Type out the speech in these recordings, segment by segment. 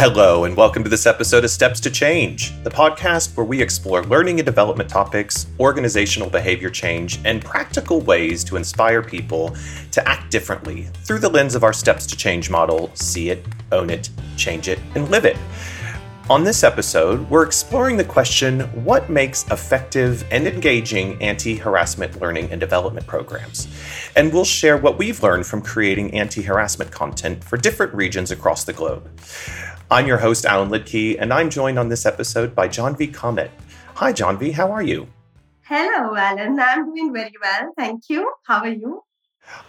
Hello, and welcome to this episode of Steps to Change, the podcast where we explore learning and development topics, organizational behavior change, and practical ways to inspire people to act differently through the lens of our Steps to Change model see it, own it, change it, and live it. On this episode, we're exploring the question what makes effective and engaging anti harassment learning and development programs? And we'll share what we've learned from creating anti harassment content for different regions across the globe. I'm your host, Alan Lidkey, and I'm joined on this episode by Jahnavi Kamath. Hi, Jahnavi. how are you? Hello, Alan. I'm doing very well. Thank you. How are you?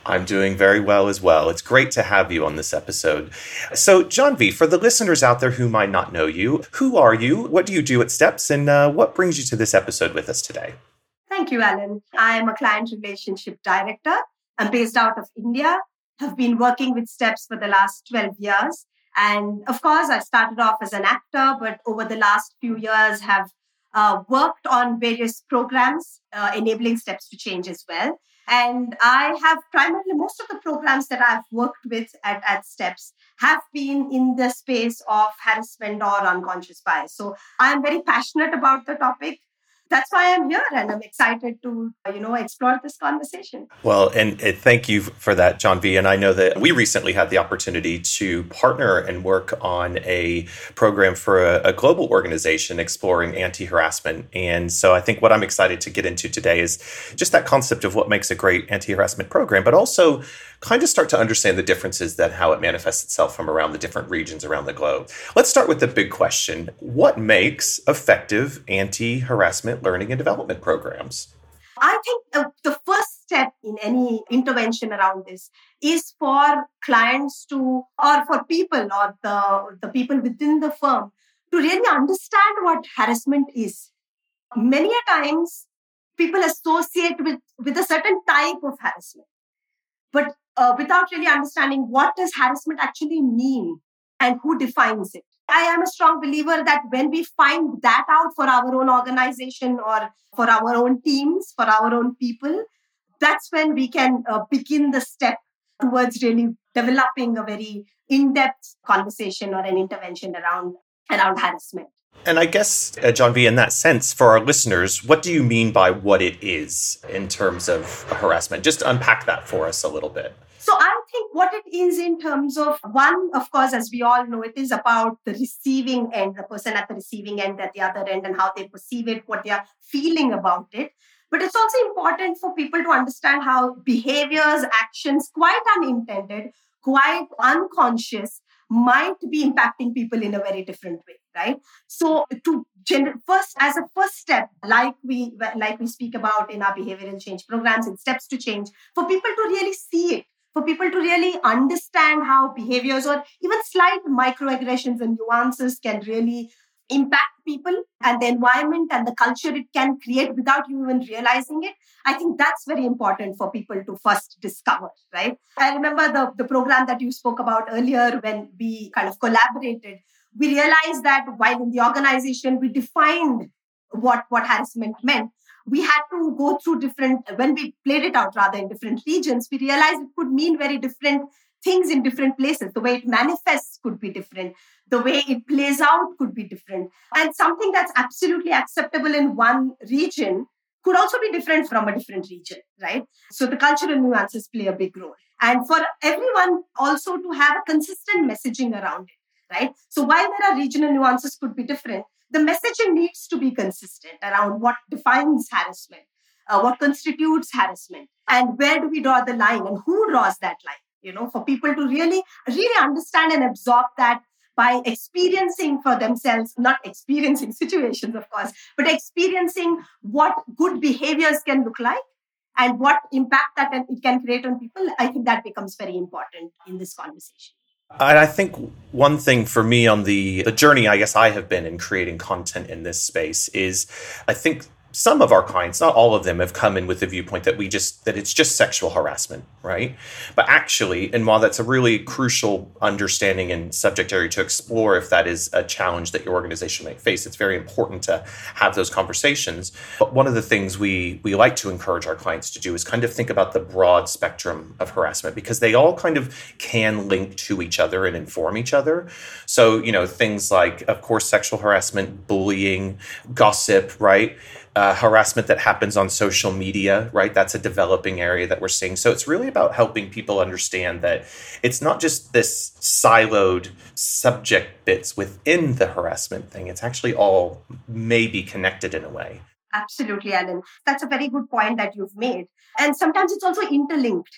I'm doing very well as well. It's great to have you on this episode. So, Jahnavi, for the listeners out there who might not know you, who are you? What do you do at Steps? And uh, what brings you to this episode with us today? Thank you, Alan. I'm a client relationship director. I'm based out of India. Have been working with Steps for the last 12 years. And of course, I started off as an actor, but over the last few years have uh, worked on various programs uh, enabling steps to change as well. And I have primarily, most of the programs that I've worked with at, at STEPS have been in the space of harassment or unconscious bias. So I'm very passionate about the topic that's why I'm here and I'm excited to, uh, you know, explore this conversation. Well, and, thank you for that, Jahnavi. And I know that we recently had the opportunity to partner and work on a program for a, a global organization exploring anti harassment. And so I think what I'm excited to get into today is just that concept of what makes a great anti harassment program, but also kind of start to understand the differences that how it manifests itself from around the different regions around the globe. Let's start with the big question. What makes effective learning and development programs? I think the, the first step in any intervention around this is for clients to, or for people or the, the people within the firm to really understand what harassment is. Many a times, people associate with, with a certain type of harassment. But uh, without really understanding what does harassment actually mean and who defines it. I am a strong believer that when we find that out for our own organization or for our own teams, for our own people, that's when we can uh, begin the step towards really developing a very in-depth conversation or an intervention around around harassment. And I guess, uh, V, in that sense, for our listeners, what do you mean by what it is in terms of harassment? Just unpack that for us a little bit. So I what it is in terms of one, of course, as we all know, it is about the receiving end, the person at the receiving end, at the other end, and how they perceive it, what they are feeling about it. But it's also important for people to understand how behaviors, actions, quite unintended, quite unconscious, might be impacting people in a very different way right so to gener- first as a first step like we like we speak about in our behavioral change programs and steps to change for people to really see it for people to really understand how behaviors or even slight microaggressions and nuances can really impact people and the environment and the culture it can create without you even realizing it. I think that's very important for people to first discover right? I remember the, the program that you spoke about earlier when we kind of collaborated. We realized that while in the organization we defined what what harassment meant we had to go through different when we played it out rather in different regions we realized it could mean very different things in different places. The way it manifests could be different. The way it plays out could be different. And something that's absolutely acceptable in one region could also be different from a different region right? So the cultural nuances play a big role. And for everyone also to have a consistent messaging around it right so while there are regional nuances could be different the messaging needs to be consistent around what defines harassment, uh, what constitutes harassment, and where do we draw the line and who draws that line. You know, for people to really, really understand and absorb that by experiencing for themselves, not experiencing situations, of course, but experiencing what good behaviors can look like and what impact that it can create on people, I think that becomes very important in this conversation. I think one thing for me on the, the journey I guess I have been in creating content in this space is I think some of our clients, not all of them, have come in with the viewpoint that we just that it's just sexual harassment, right? But actually, and while that's a really crucial understanding and subject area to explore if that is a challenge that your organization may face, it's very important to have those conversations. But one of the things we we like to encourage our clients to do is kind of think about the broad spectrum of harassment because they all kind of can link to each other and inform each other. So, you know, things like of course sexual harassment, bullying, gossip, right? Uh, harassment that happens on social media, right? That's a developing area that we're seeing. So it's really about helping people understand that it's not just this siloed subject bits within the harassment thing, it's actually all maybe connected in a way. Absolutely, Alan. That's a very good point that you've made. And sometimes it's also interlinked.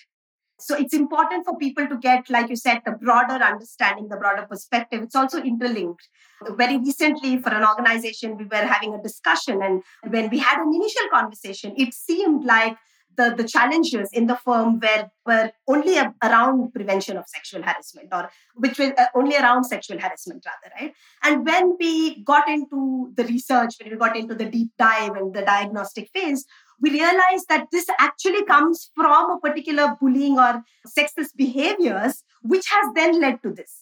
So it's important for people to get, like you said, the broader understanding, the broader perspective. It's also interlinked. Very recently, for an organization, we were having a discussion. And when we had an initial conversation, it seemed like the, the challenges in the firm were, were only a, around prevention of sexual harassment or which was uh, only around sexual harassment rather right and when we got into the research when we got into the deep dive and the diagnostic phase we realized that this actually comes from a particular bullying or sexist behaviors, which has then led to this.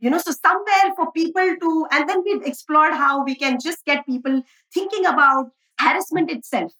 You know, so somewhere for people to, and then we explored how we can just get people thinking about harassment itself,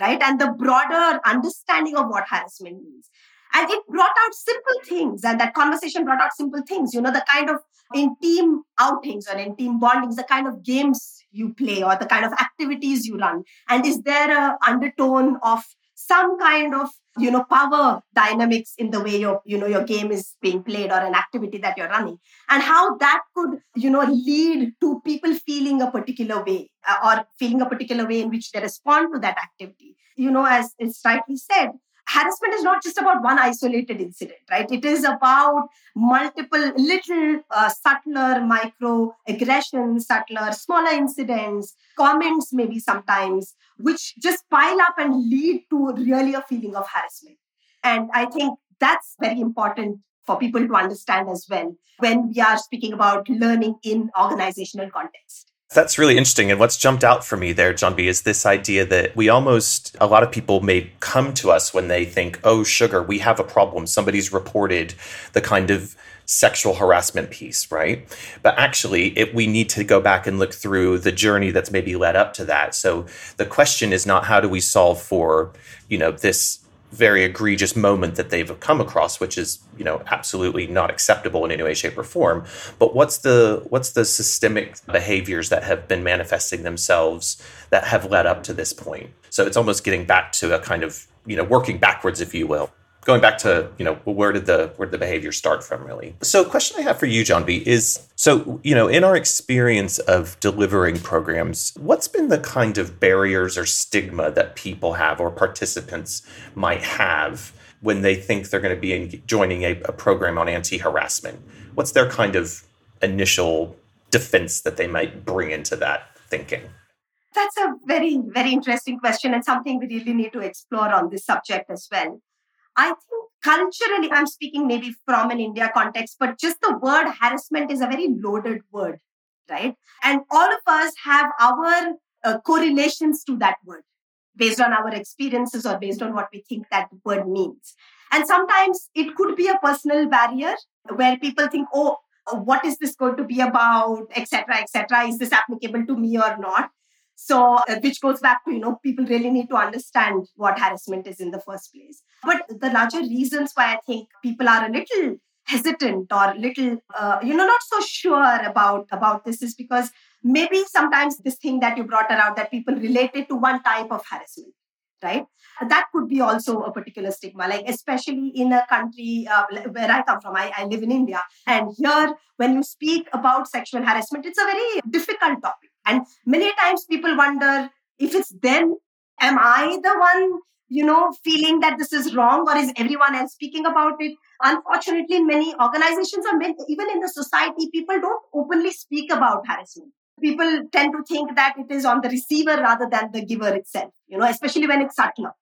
right? And the broader understanding of what harassment means. And it brought out simple things, and that conversation brought out simple things, you know, the kind of in team outings or in team bondings, the kind of games you play or the kind of activities you run and is there a undertone of some kind of you know power dynamics in the way your you know your game is being played or an activity that you're running. And how that could you know lead to people feeling a particular way uh, or feeling a particular way in which they respond to that activity. You know as it's rightly said harassment is not just about one isolated incident, right? It is about multiple little uh, subtler micro aggressions, subtler, smaller incidents, comments, maybe sometimes, which just pile up and lead to really a feeling of harassment. And I think that's very important for people to understand as well when we are speaking about learning in organizational context. That's really interesting. And what's jumped out for me there, Jahnavi, is this idea that we almost, a lot of people may come to us when they think, oh, sugar, we have a problem. Somebody's reported the kind of sexual harassment piece, right? But actually, it, we need to go back and look through the journey that's maybe led up to that. So the question is not how do we solve for, you know, this very egregious moment that they've come across, which is you know absolutely not acceptable in any way, shape, or form. But what's the what's the systemic behaviors that have been manifesting themselves that have led up to this point? So it's almost getting back to a kind of you know working backwards, if you will going back to you know where did the where did the behavior start from really? So question i have for you Jahnavi is so you know in our experience of delivering programs what's been the kind of barriers or stigma that people have or participants might have when they think they're going to be in, joining a, a program on anti-harassment? What's their kind of initial defense that they might bring into that thinking? That's a very very interesting question and something we really need to explore on this subject as well I think culturally, I'm speaking maybe from an India context, but just the word harassment is a very loaded word, right? And all of us have our uh, correlations to that word based on our experiences or based on what we think that word means. And sometimes it could be a personal barrier where people think, oh, what is this going to be about, etc., etc. Is this applicable to me or not? So, uh, which goes back to, you know, people really need to understand what harassment is in the first place. But the larger reasons why I think people are a little hesitant or little, uh, you know, not so sure about, about this is because maybe sometimes this thing that you brought around that people related to one type of harassment right? That could be also a particular stigma like especially in a country uh, where i come from I, I live in india. And here when you speak about sexual harassment it's a very difficult topic and many times people wonder if it's them, am I the one, you know, feeling that this is wrong or is everyone else speaking about it? Unfortunately, many organizations or even in the society, people don't openly speak about harassment. People tend to think that it is on the receiver rather than the giver itself, you know, especially when it's subtler.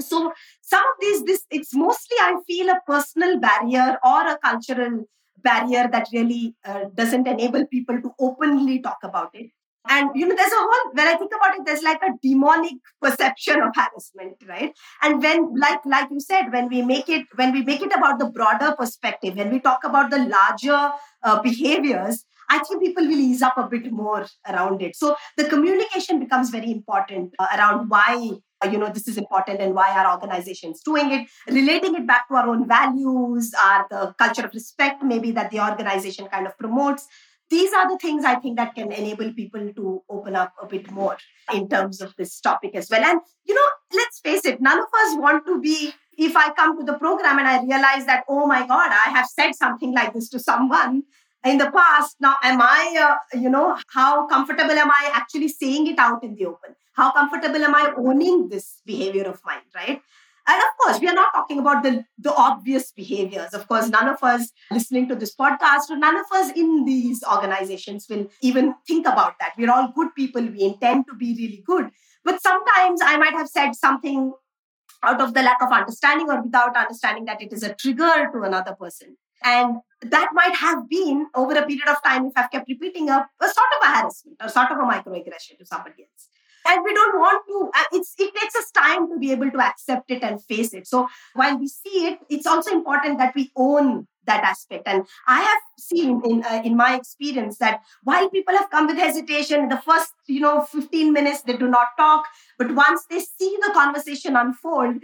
So some of these, this it's mostly I feel a personal barrier or a cultural barrier that really uh, doesn't enable people to openly talk about it And you know, there's a whole when I think about it, there's like a demonic perception of harassment, right? And when, like, like you said, when we make it, when we make it about the broader perspective, when we talk about the larger uh, behaviors, I think people will ease up a bit more around it. So the communication becomes very important uh, around why you know this is important and why our organization is doing it relating it back to our own values our the culture of respect maybe that the organization kind of promotes these are the things I think that can enable people to open up a bit more in terms of this topic as well. And, you know, let's face it, none of us want to be, if I come to the program and I realize that, oh my God, I have said something like this to someone in the past. Now, am I, uh, you know, how comfortable am I actually saying it out in the open? How comfortable am I owning this behavior of mine, right? And of course, we are not talking about the, the obvious behaviors. Of course, none of us listening to this podcast or none of us in these organizations will even think about that. We're all good people. We intend to be really good. But sometimes I might have said something out of the lack of understanding or without understanding that it is a trigger to another person. And that might have been over a period of time, if I've kept repeating a, a sort of a harassment or sort of a microaggression to somebody else and we don't want to it's it takes us time to be able to accept it and face it. So while we see it it's also important that we own that aspect. And i have seen in uh, in my experience that while people have come with hesitation the first you know 15 minutes they do not talk but once they see the conversation unfold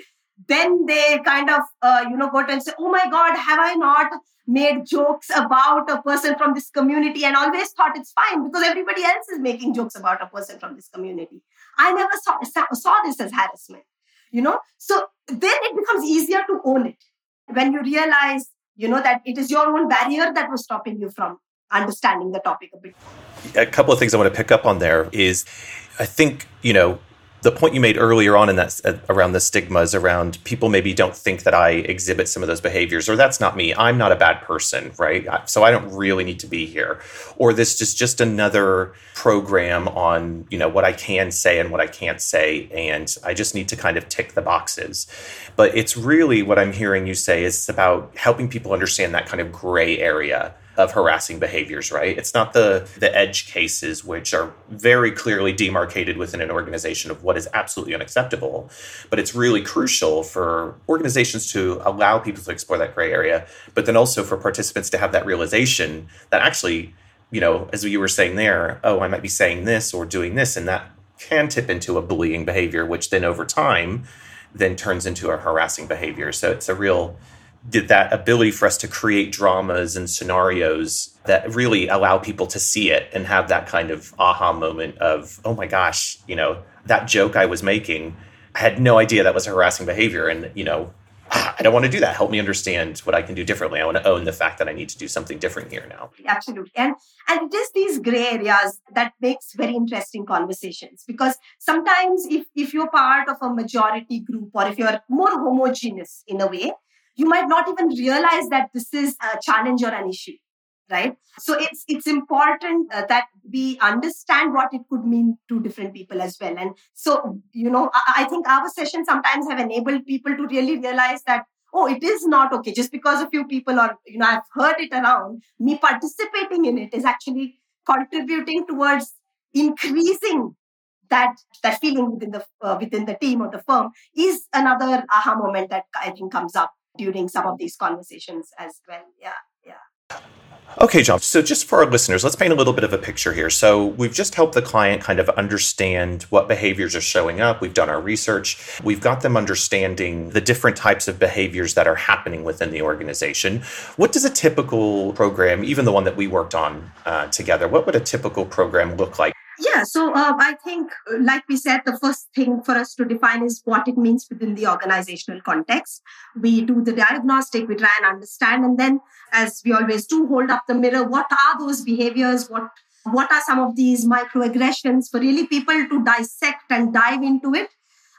then they kind of uh, you know go and say oh my god have i not made jokes about a person from this community and always thought it's fine because everybody else is making jokes about a person from this community. I never saw, saw this as harassment, you know? So then it becomes easier to own it when you realize, you know, that it is your own barrier that was stopping you from understanding the topic a bit. A couple of things I want to pick up on there is I think, you know, the point you made earlier on in that uh, around the stigmas around people maybe don't think that I exhibit some of those behaviors or that's not me. I'm not a bad person, right? So I don't really need to be here. Or this is just another program on, you know, what I can say and what I can't say and I just need to kind of tick the boxes. But it's really what I'm hearing you say is about helping people understand that kind of gray area of harassing behaviors, right? It's not the the edge cases which are very clearly demarcated within an organization of what is absolutely unacceptable, but it's really crucial for organizations to allow people to explore that gray area, but then also for participants to have that realization that actually, you know, as you were saying there, oh, I might be saying this or doing this and that can tip into a bullying behavior which then over time then turns into a harassing behavior. So it's a real that ability for us to create dramas and scenarios that really allow people to see it and have that kind of aha moment of, oh my gosh, you know, that joke I was making, I had no idea that was harassing behavior. And, you know, I don't want to do that. Help me understand what I can do differently. I want to own the fact that I need to do something different here now. Absolutely. And and it is these gray areas that makes very interesting conversations because sometimes if, if you're part of a majority group or if you're more homogeneous in a way, you might not even realize that this is a challenge or an issue right? So it's it's important uh, that we understand what it could mean to different people as well. And so you know I, I think our sessions sometimes have enabled people to really realize that oh it is not okay. Just because a few people or you know i've heard it around me participating in it is actually contributing towards increasing that that feeling within the uh, within the team or the firm is another aha moment that i think comes up during some of these conversations as well. Yeah, yeah. Okay, John. So, just for our listeners, let's paint a little bit of a picture here. So, we've just helped the client kind of understand what behaviors are showing up. We've done our research. We've got them understanding the different types of behaviors that are happening within the organization. What does a typical program, even the one that we worked on uh, together, what would a typical program look like? Yeah, so uh, I think, uh, like we said, the first thing for us to define is what it means within the organizational context. We do the diagnostic, we try and understand, and then, as we always do, hold up the mirror. What are those behaviors? What what are some of these microaggressions for really people to dissect and dive into it?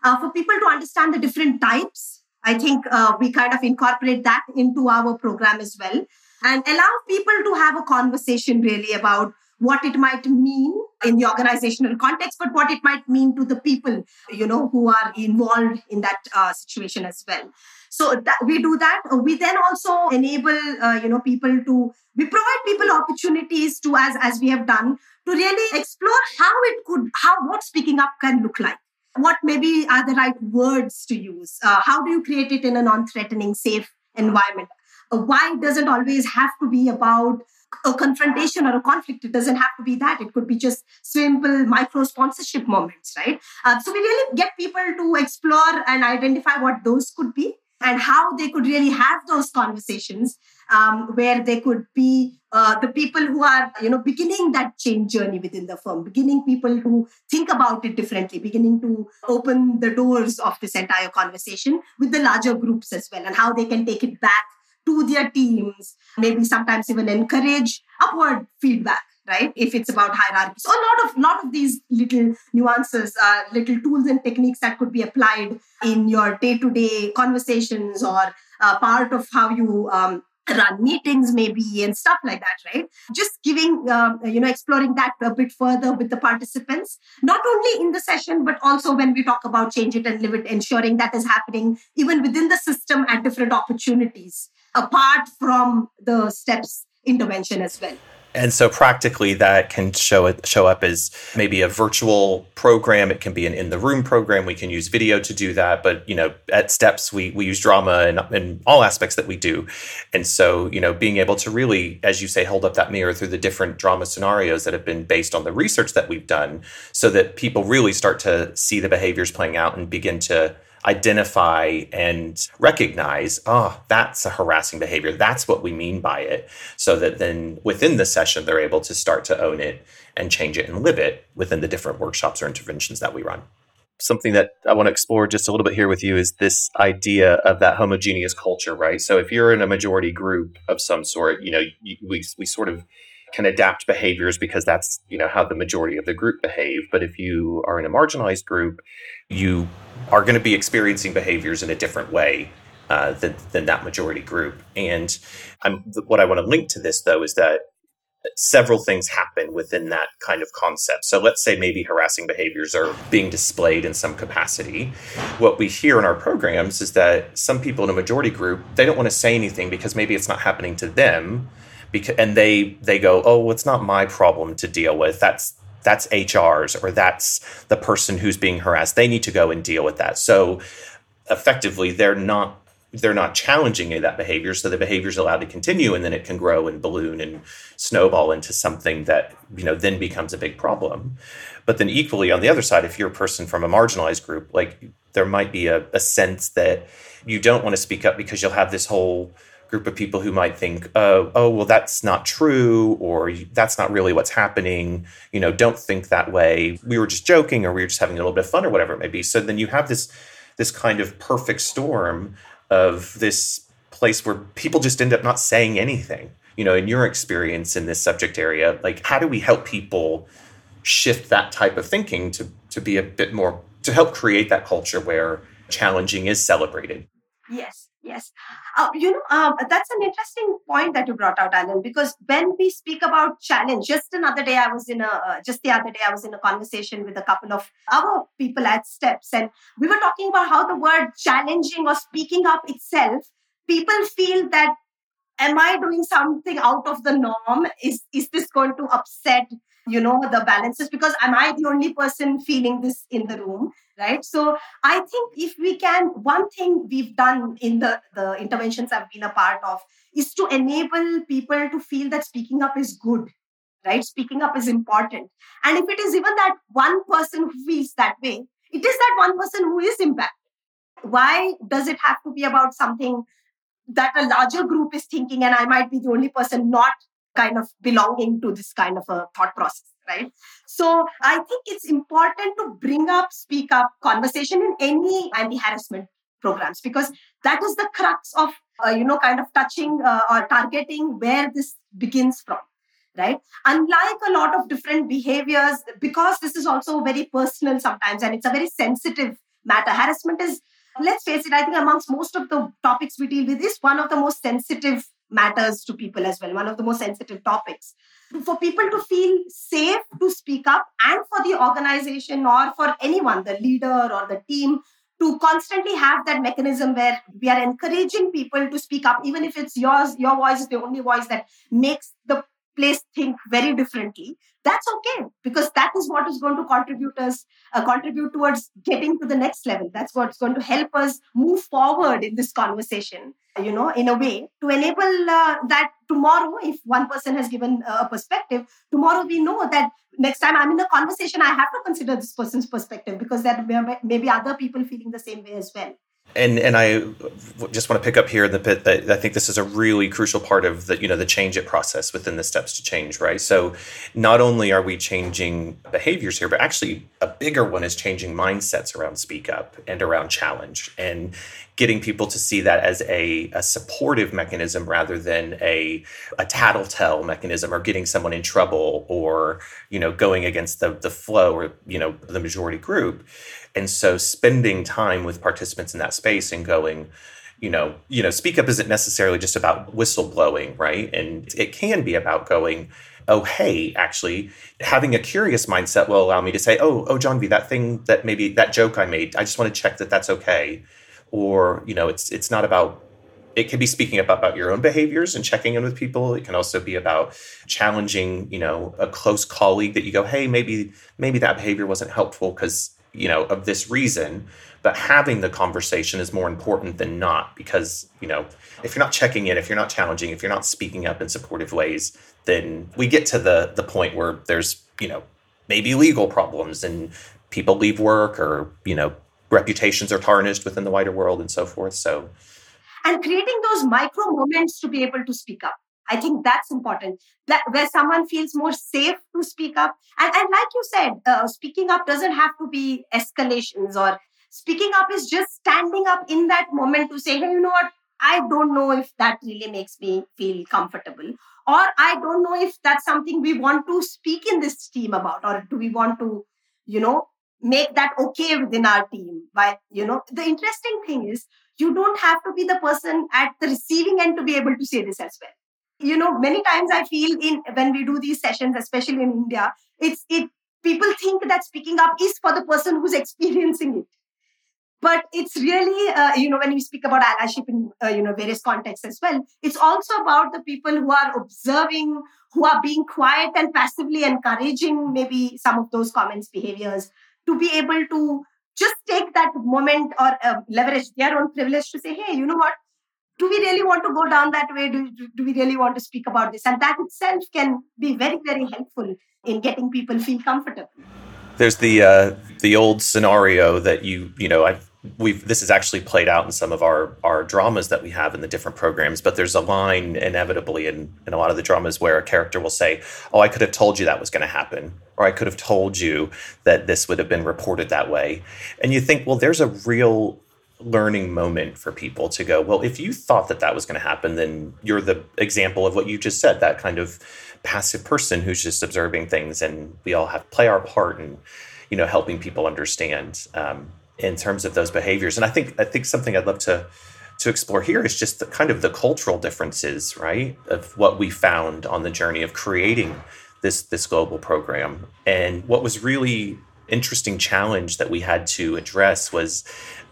Uh, for people to understand the different types, I think uh, we kind of incorporate that into our program as well and allow people to have a conversation really about what it might mean in the organizational context, but what it might mean to the people, you know, who are involved in that uh, situation as well. So that, we do that. We then also enable, uh, you know, people to, we provide people opportunities to, as, as we have done, to really explore how it could, how what speaking up can look like. What maybe are the right words to use? Uh, how do you create it in a non threatening, safe environment? Uh, why does it always have to be about a confrontation or a conflict. It doesn't have to be that. It could be just simple micro sponsorship moments, right? Uh, so we really get people to explore and identify what those could be and how they could really have those conversations um, where they could be uh, the people who are you know beginning that change journey within the firm beginning people to think about it differently beginning to open the doors of this entire conversation with the larger groups as well and how they can take it back to their teams maybe sometimes even encourage upward feedback right? If it's about hierarchy so a lot of lot of these little nuances uh, little tools and techniques that could be applied in your day-to-day conversations or uh, part of how you um, run meetings maybe and stuff like that right? Just giving um, you know exploring that a bit further with the participants not only in the session but also when we talk about change it and live it ensuring that is happening even within the system at different opportunities apart from the steps intervention as well and so practically that can show it show up as maybe a virtual program. It can be an in the room program. We can use video to do that. But you know, at steps we we use drama in, in all aspects that we do. And so, you know, being able to really, as you say, hold up that mirror through the different drama scenarios that have been based on the research that we've done so that people really start to see the behaviors playing out and begin to identify and recognize, oh, that's a harassing behavior. That's what we mean by it. So that then within the session, they're able to start to own it and change it and live it within the different workshops or interventions that we run. Something that I want to explore just a little bit here with you is this idea of that homogeneous culture, right? So if you're in a majority group of some sort, you know, we, we sort of can adapt behaviors because that's you know how the majority of the group behave but if you are in a marginalized group you are going to be experiencing behaviors in a different way uh, than, than that majority group and I'm, what i want to link to this though is that several things happen within that kind of concept. So let's say maybe harassing behaviors are being displayed in some capacity. What we hear in our programs is that some people in a majority group, they don't want to say anything because maybe it's not happening to them because and they they go oh well, it's not my problem to deal with. That's that's HR's or that's the person who's being harassed. They need to go and deal with that. So effectively they're not they're not challenging any of that behavior so the behavior is allowed to continue and then it can grow and balloon and snowball into something that you know then becomes a big problem. But then equally on the other side if you're a person from a marginalized group like there might be a, a sense that you don't want to speak up because you'll have this whole group of people who might think, oh, oh, well, that's not true, or that's not really what's happening. You know, don't think that way. We were just joking, or we were just having a little bit of fun, or whatever it may be. So then you have this this kind of perfect storm of this place where people just end up not saying anything. You know, in your experience in this subject area, like how do we help people shift that type of thinking to to be a bit more to help create that culture where challenging is celebrated? Yes Yes. Uh, you know, uh, that's an interesting point that you brought out, Alan, because when we speak about challenge, just another day I was in a, uh, just the other day I was in a conversation with a couple of our people at Steps, and we were talking about how the word challenging or speaking up itself, people feel that, am I doing something out of the norm? Is, is this going to upset you know the balances because am i the only person feeling this in the room right? So i think if we can one thing we've done in the the interventions i've been a part of is to enable people to feel that speaking up is good right? Speaking up is important. And if it is even that one person who feels that way it is that one person who is impacted. Why does it have to be about something that a larger group is thinking and i might be the only person not kind of belonging to this kind of a thought process right? So i think it's important to bring up speak up conversation in any anti-harassment programs because that is the crux of uh, you know kind of touching uh, or targeting where this begins from right? Unlike a lot of different behaviors because this is also very personal sometimes and it's a very sensitive matter harassment is let's face it i think amongst most of the topics we deal with is one of the most sensitive matters to people as well, one of the most sensitive topics. For people to feel safe to speak up, and for the organization or for anyone, the leader or the team, to constantly have that mechanism where we are encouraging people to speak up, even if it's yours, your voice is the only voice that makes the place think very differently that's okay because that is what is going to contribute us uh, contribute towards getting to the next level. That's what's going to help us move forward in this conversation you know in a way to enable uh, that tomorrow if one person has given a perspective tomorrow we know that next time i'm in a conversation i have to consider this person's perspective because there may be other people feeling the same way as well and and I just want to pick up here in the bit that I think this is a really crucial part of the you know the change it process within the steps to change, right? So not only are we changing behaviors here, but actually a bigger one is changing mindsets around speak up and around challenge and getting people to see that as a, a supportive mechanism rather than a a tattletale mechanism or getting someone in trouble or you know going against the the flow or you know the majority group and so spending time with participants in that space and going, you know, you know, speak up isn't necessarily just about whistleblowing, right? And it can be about going, oh, hey, actually, having a curious mindset will allow me to say, oh, oh, Jahnavi, that thing that maybe that joke I made, I just want to check that that's okay. Or, you know, it's it's not about it can be speaking up about your own behaviors and checking in with people it can also be about challenging you know a close colleague that you go hey maybe maybe that behavior wasn't helpful because you know, of this reason. But having the conversation is more important than not because, you know, if you're not checking in, if you're not challenging, if you're not speaking up in supportive ways, then we get to the the point where there's, you know, maybe legal problems and people leave work or, you know, reputations are tarnished within the wider world and so forth. So and creating those micro moments to be able to speak up I think that's important. That where someone feels more safe to speak up, and and like you said, uh, speaking up doesn't have to be escalations or speaking up is just standing up in that moment to say, hey, you know what? I don't know if that really makes me feel comfortable, or I don't know if that's something we want to speak in this team about, or do we want to, you know, make that okay within our team? But you know, the interesting thing is you don't have to be the person at the receiving end to be able to say this as well you know many times i feel in when we do these sessions especially in india it's it people think that speaking up is for the person who's experiencing it. But it's really uh, you know when we speak about allyship in uh, you know various contexts as well it's also about the people who are observing who are being quiet and passively encouraging maybe some of those comments behaviors to be able to just take that moment or uh, leverage their own privilege to say hey you know what do we really want to go down that way? Do, do we really want to speak about this? And that itself can be very, very helpful in getting people feel comfortable. There's the uh, the old scenario that you you know I've we've this is actually played out in some of our our dramas that we have in the different programs but there's a line inevitably in in a lot of the dramas where a character will say oh i could have told you that was going to happen or i could have told you that this would have been reported that way and you think well there's a real learning moment for people to go, well, if you thought that that was going to happen, then you're the example of what you just said, that kind of passive person who's just observing things. And we all have play our part in, you know, helping people understand um, in terms of those behaviors. And I think, I think something I'd love to, to explore here is just the kind of the cultural differences, right, of what we found on the journey of creating this this global program. And what was really interesting challenge that we had to address was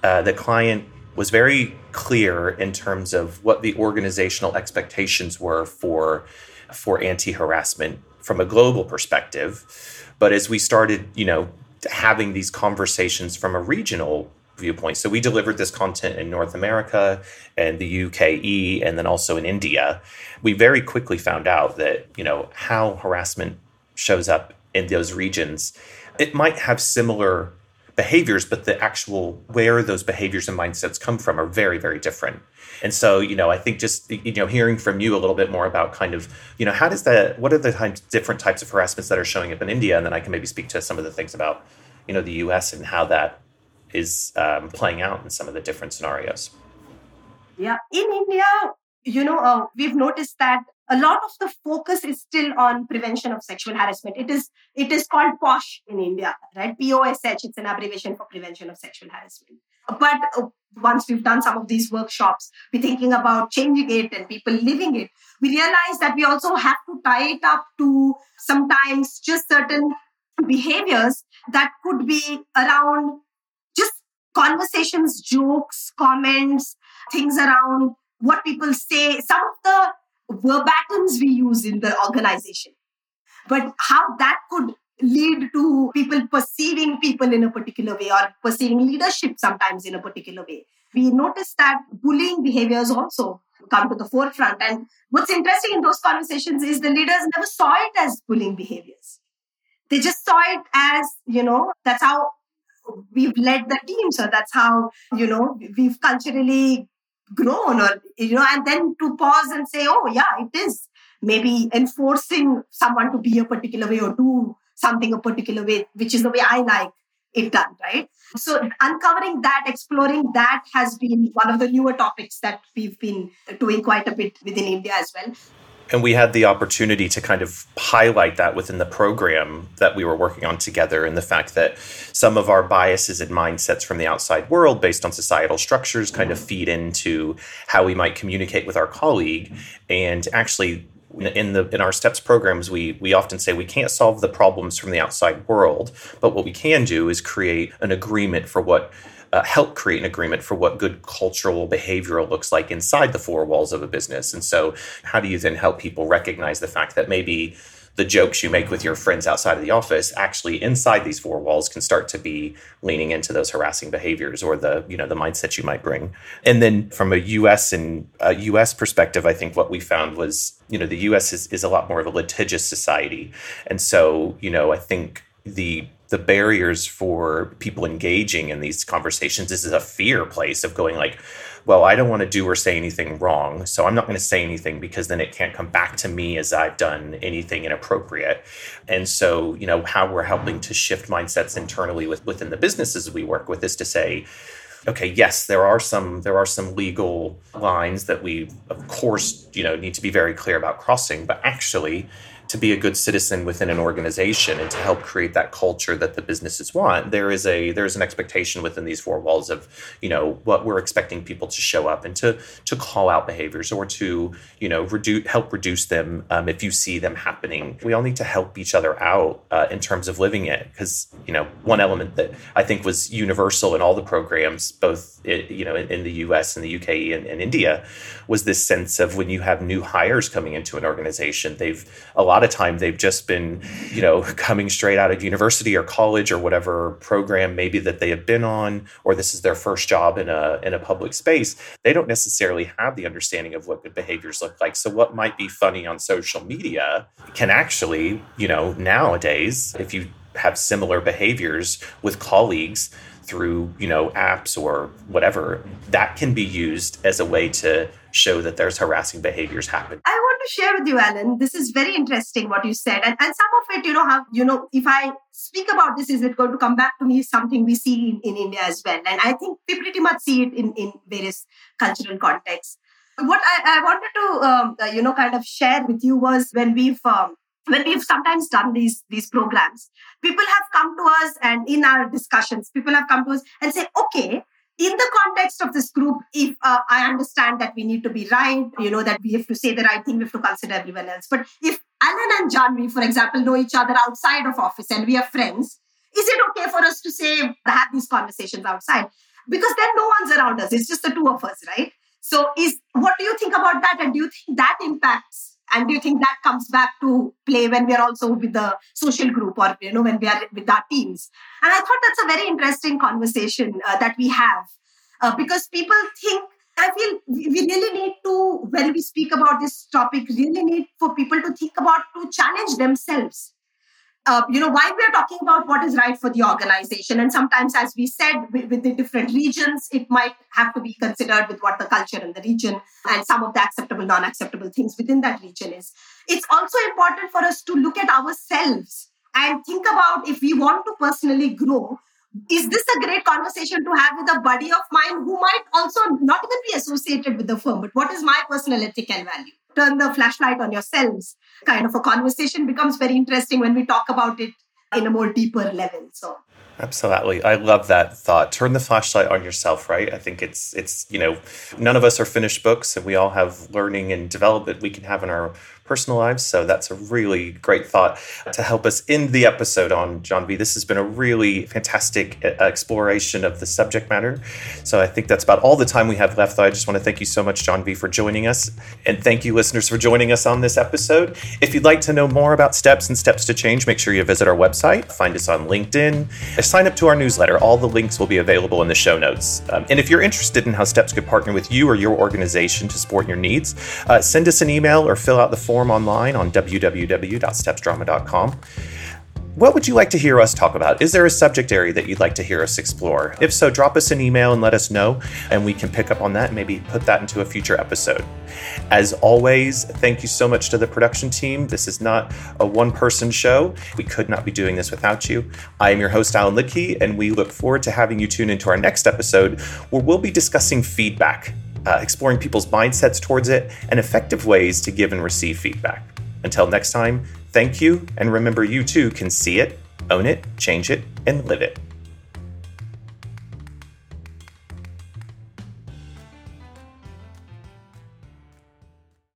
uh, the client was very clear in terms of what the organizational expectations were for for anti-harassment from a global perspective. But as we started you know having these conversations from a regional viewpoint so we delivered this content in north america and the UK and then also in india we very quickly found out that you know how harassment shows up in those regions it might have similar behaviors, but the actual where those behaviors and mindsets come from are very, very different. And so, you know, I think just you know hearing from you a little bit more about kind of you know how does that what are the types, different types of harassments that are showing up in India, and then I can maybe speak to some of the things about you know the U.S. and how that is um, playing out in some of the different scenarios. Yeah, in India, you know, uh, we've noticed that a lot of the focus is still on prevention of sexual harassment. It is it is called POSH in India, right? POSH. It's an abbreviation for prevention of sexual harassment. But uh, once we've done some of these workshops, we're thinking about changing it and people living it. We realize that we also have to tie it up to sometimes just certain behaviors that could be around just conversations, jokes, comments, things around what people say. Some of the verbatims we use in the organization. But how that could lead to people perceiving people in a particular way or perceiving leadership sometimes in a particular way. We noticed that bullying behaviors also come to the forefront. And what's interesting in those conversations is the leaders never saw it as bullying behaviors. They just saw it as, you know, that's how we've led the team. So that's how, you know, we've culturally grown or, you know, and then to pause and say, oh, yeah, it is maybe enforcing someone to be a particular way or do something a particular way, which is the way I like it done, right? So uncovering that, exploring that has been one of the newer topics that we've been doing quite a bit within India as well. And we had the opportunity to kind of highlight that within the program that we were working on together, and the fact that some of our biases and mindsets from the outside world, based on societal structures, kind of feed into how we might communicate with our colleague. And actually, in the in our steps programs we we often say we can't solve the problems from the outside world but what we can do is create an agreement for what uh, help create an agreement for what good cultural behavioral looks like inside the four walls of a business. And so how do you then help people recognize the fact that maybe the jokes you make with your friends outside of the office actually inside these four walls can start to be leaning into those harassing behaviors or the you know the mindset you might bring? And then from a us and a us perspective i think what we found was you know the us is, is a lot more of a litigious society. And so you know i think the the barriers for people engaging in these conversations this is a fear place of going like well, I don't want to do or say anything wrong. So I'm not going to say anything because then it can't come back to me as I've done anything inappropriate. And so, you know, how we're helping to shift mindsets internally with, within the businesses we work with is to say, okay yes there are some there are some legal lines that we of course you know need to be very clear about crossing but actually to be a good citizen within an organization and to help create that culture that the businesses want there is a there's an expectation within these four walls of you know what we're expecting people to show up and to to call out behaviors or to you know reduce help reduce them um, if you see them happening. We all need to help each other out uh, in terms of living it because you know one element that i think was universal in all the programs both you know in, in, the us and the uk and, and india was this sense of when you have new hires coming into an organization they've a lot lot of time they've just been, you know, coming straight out of university or college or whatever program maybe that they have been on, or this is their first job in a in a public space. They don't necessarily have the understanding of what good behaviors look like. So what might be funny on social media can actually, you know, nowadays, if you have similar behaviors with colleagues through you know apps or whatever that can be used as a way to show that there's harassing behaviors happen i want to share with you alan this is very interesting what you said. And, and some of it you know how you know if i speak about this is it going to come back to me something we see in, in india as well? And i think we pretty much see it in, in various cultural contexts. What i, I wanted to um, uh, you know kind of share with you was when we've um, when we've sometimes done these these programs people have come to us and in our discussions people have come to us and say okay in the context of this group if uh, i understand that we need to be right you know that we have to say the right thing we have to consider everyone else. But if alan and Jahnavi for example know each other outside of office and we are friends is it okay for us to say have these conversations outside? Because then no one's around us. It's just the two of us right? So is what do you think about that? And do you think that impacts and do you think that comes back to play when we are also with the social group or you know when we are with our teams? And i thought that's a very interesting conversation uh, that we have uh, because people think i feel we really need to when we speak about this topic really need for people to think about to challenge themselves uh, you know, while we're talking about what is right for the organization, and sometimes, as we said, with, with, the different regions, it might have to be considered with what the culture in the region and some of the acceptable, non acceptable things within that region is. It's also important for us to look at ourselves and think about if we want to personally grow. Is this a great conversation to have with a buddy of mine who might also not even be associated with the firm, but what is my personal ethic and value? Turn the flashlight on yourselves kind of a conversation becomes very interesting when we talk about it in a more deeper level so Absolutely. I love that thought. Turn the flashlight on yourself, right? I think it's it's, you know, none of us are finished books and we all have learning and development we can have in our personal lives. So that's a really great thought to help us end the episode on Jahnavi. This has been a really fantastic uh, exploration of the subject matter. So I think that's about all the time we have left. Though I just want to thank you so much, Jahnavi, for joining us, and thank you, listeners, for joining us on this episode. If you'd like to know more about steps and steps to change, make sure you visit our website, find us on LinkedIn, sign up to our newsletter. All the links will be available in the show notes. Um, and if you're interested in how Steps could partner with you or your organization to support your needs, uh, send us an email or fill out the form online on www.stepsdrama.com. What would you like to hear us talk about? Is there a subject area that you'd like to hear us explore? If so, drop us an email and let us know, and we can pick up on that and maybe put that into a future episode. As always, thank you so much to the production team. This is not a one person show. We could not be doing this without you. I am your host, Alan Lidkey, and we look forward to having you tune into our next episode where we'll be discussing feedback, uh, exploring people's mindsets towards it, and effective ways to give and receive feedback. Until next time, thank you, and remember you too can see it, own it, change it, and live it.